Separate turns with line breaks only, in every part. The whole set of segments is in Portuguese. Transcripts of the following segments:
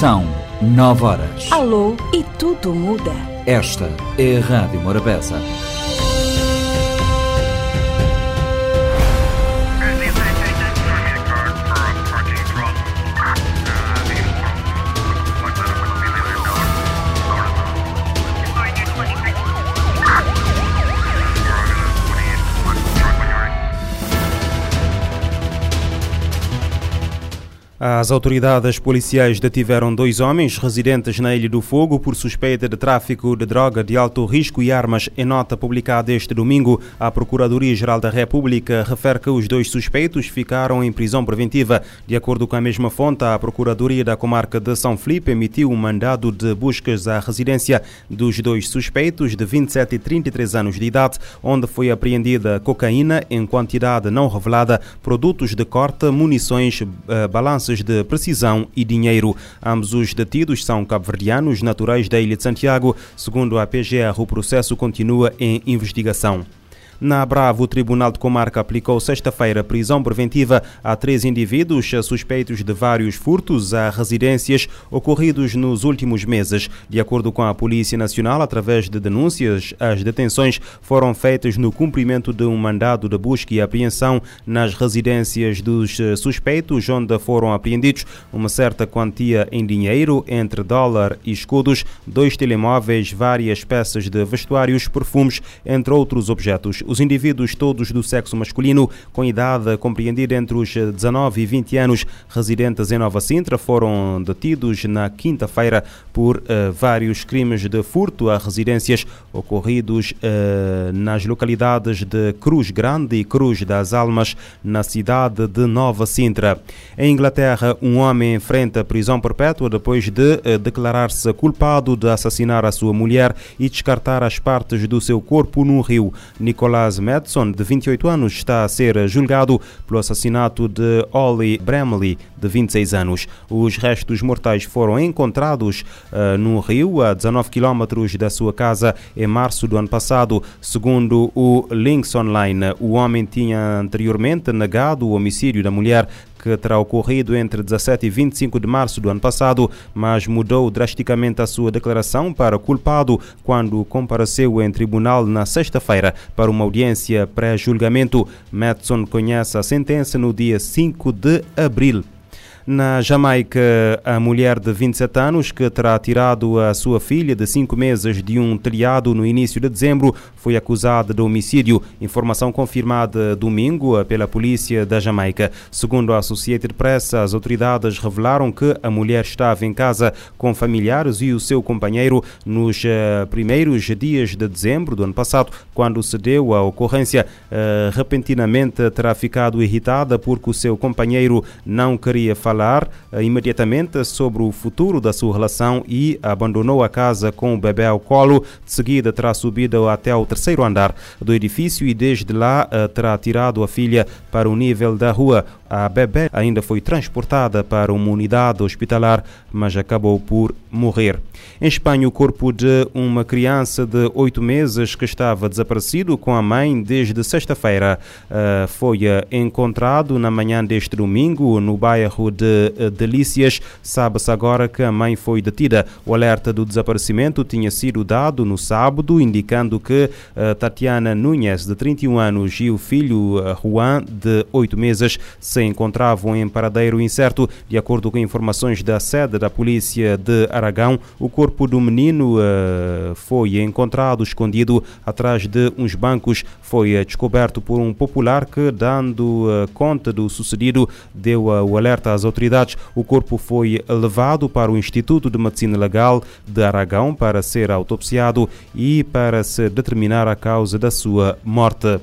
São nove horas.
Alô e tudo muda.
Esta é a Rádio Morabeza.
As autoridades policiais detiveram dois homens residentes na Ilha do Fogo por suspeita de tráfico de droga de alto risco e armas. Em nota publicada este domingo, a Procuradoria-Geral da República refere que os dois suspeitos ficaram em prisão preventiva. De acordo com a mesma fonte, a Procuradoria da Comarca de São Felipe emitiu um mandado de buscas à residência dos dois suspeitos de 27 e 33 anos de idade, onde foi apreendida cocaína em quantidade não revelada, produtos de corte, munições, balanças de precisão e dinheiro. Ambos os detidos são cabo-verdianos naturais da Ilha de Santiago. Segundo a PGR, o processo continua em investigação. Na Bravo, o Tribunal de Comarca aplicou sexta-feira prisão preventiva a três indivíduos suspeitos de vários furtos a residências ocorridos nos últimos meses. De acordo com a Polícia Nacional, através de denúncias, as detenções foram feitas no cumprimento de um mandado de busca e apreensão nas residências dos suspeitos, onde foram apreendidos uma certa quantia em dinheiro, entre dólar e escudos, dois telemóveis, várias peças de vestuários, perfumes, entre outros objetos. Os indivíduos todos do sexo masculino, com idade compreendida entre os 19 e 20 anos, residentes em Nova Sintra, foram detidos na quinta-feira por uh, vários crimes de furto a residências ocorridos uh, nas localidades de Cruz Grande e Cruz das Almas, na cidade de Nova Sintra. Em Inglaterra, um homem enfrenta prisão perpétua depois de uh, declarar-se culpado de assassinar a sua mulher e descartar as partes do seu corpo num rio. Nicolás Madson, de 28 anos, está a ser julgado pelo assassinato de Ollie Bramley, de 26 anos. Os restos mortais foram encontrados uh, no rio, a 19 quilómetros da sua casa, em março do ano passado. Segundo o Links Online, o homem tinha anteriormente negado o homicídio da mulher que terá ocorrido entre 17 e 25 de março do ano passado, mas mudou drasticamente a sua declaração para culpado quando compareceu em tribunal na sexta-feira para uma audiência pré-julgamento. Madison conhece a sentença no dia 5 de abril. Na Jamaica, a mulher de 27 anos, que terá tirado a sua filha de 5 meses de um telhado no início de dezembro, foi acusada de homicídio. Informação confirmada domingo pela polícia da Jamaica. Segundo a Associated Press, as autoridades revelaram que a mulher estava em casa com familiares e o seu companheiro nos uh, primeiros dias de dezembro do ano passado, quando se deu a ocorrência. Uh, repentinamente terá ficado irritada porque o seu companheiro não queria falar falar uh, imediatamente sobre o futuro da sua relação e abandonou a casa com o bebê ao colo. De seguida, terá subido até ao terceiro andar do edifício e desde lá uh, terá tirado a filha para o nível da rua. A bebê ainda foi transportada para uma unidade hospitalar, mas acabou por morrer. Em Espanha, o corpo de uma criança de oito meses que estava desaparecido com a mãe desde sexta-feira uh, foi encontrado na manhã deste domingo no bairro de Delícias. Sabe-se agora que a mãe foi detida. O alerta do desaparecimento tinha sido dado no sábado, indicando que uh, Tatiana Núñez, de 31 anos, e o filho uh, Juan, de oito meses, se encontravam em paradeiro incerto. De acordo com informações da sede da polícia de Aragão, o corpo do menino foi encontrado escondido atrás de uns bancos. Foi descoberto por um popular que, dando conta do sucedido, deu o alerta às autoridades. O corpo foi levado para o Instituto de Medicina Legal de Aragão para ser autopsiado e para se determinar a causa da sua morte.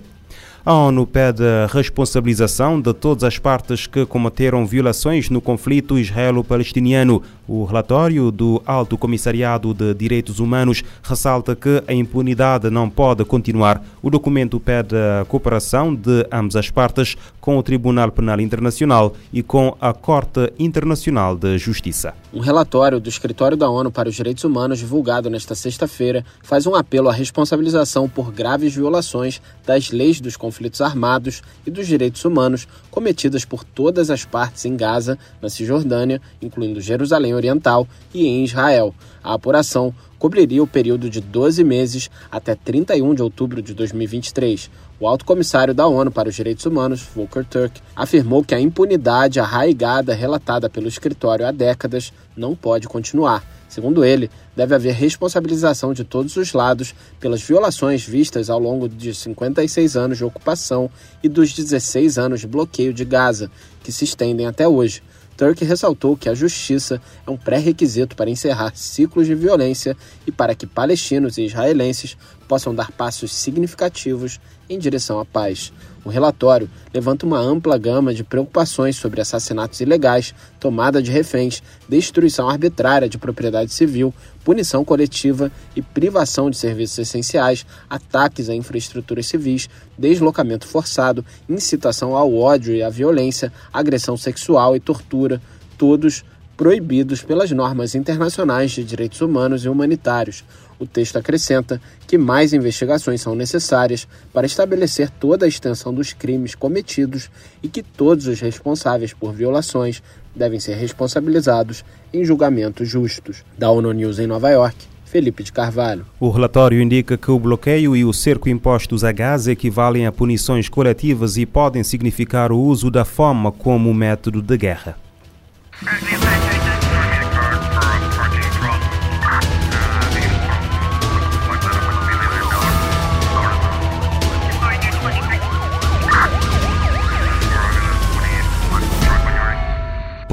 A ONU pede a responsabilização de todas as partes que cometeram violações no conflito israelo-palestiniano. O relatório do Alto Comissariado de Direitos Humanos ressalta que a impunidade não pode continuar. O documento pede a cooperação de ambas as partes com o Tribunal Penal Internacional e com a Corte Internacional de Justiça.
Um relatório do Escritório da ONU para os Direitos Humanos, divulgado nesta sexta-feira, faz um apelo à responsabilização por graves violações das leis dos conflitos armados e dos direitos humanos cometidas por todas as partes em Gaza, na Cisjordânia, incluindo Jerusalém Oriental e em Israel. A apuração cobriria o período de 12 meses até 31 de outubro de 2023. O alto comissário da ONU para os Direitos Humanos, Volker Turk, afirmou que a impunidade arraigada relatada pelo escritório há décadas não pode continuar. Segundo ele, deve haver responsabilização de todos os lados pelas violações vistas ao longo de 56 anos de ocupação e dos 16 anos de bloqueio de Gaza, que se estendem até hoje. Turk ressaltou que a justiça é um pré-requisito para encerrar ciclos de violência e para que palestinos e israelenses possam dar passos significativos em direção à paz. O relatório levanta uma ampla gama de preocupações sobre assassinatos ilegais, tomada de reféns, destruição arbitrária de propriedade civil, punição coletiva e privação de serviços essenciais, ataques a infraestruturas civis, deslocamento forçado, incitação ao ódio e à violência, agressão sexual e tortura, todos proibidos pelas normas internacionais de direitos humanos e humanitários. O texto acrescenta que mais investigações são necessárias para estabelecer toda a extensão dos crimes cometidos e que todos os responsáveis por violações devem ser responsabilizados em julgamentos justos. Da ONU News em Nova York, Felipe de Carvalho.
O relatório indica que o bloqueio e o cerco impostos a Gaza equivalem a punições coletivas e podem significar o uso da fome como método de guerra.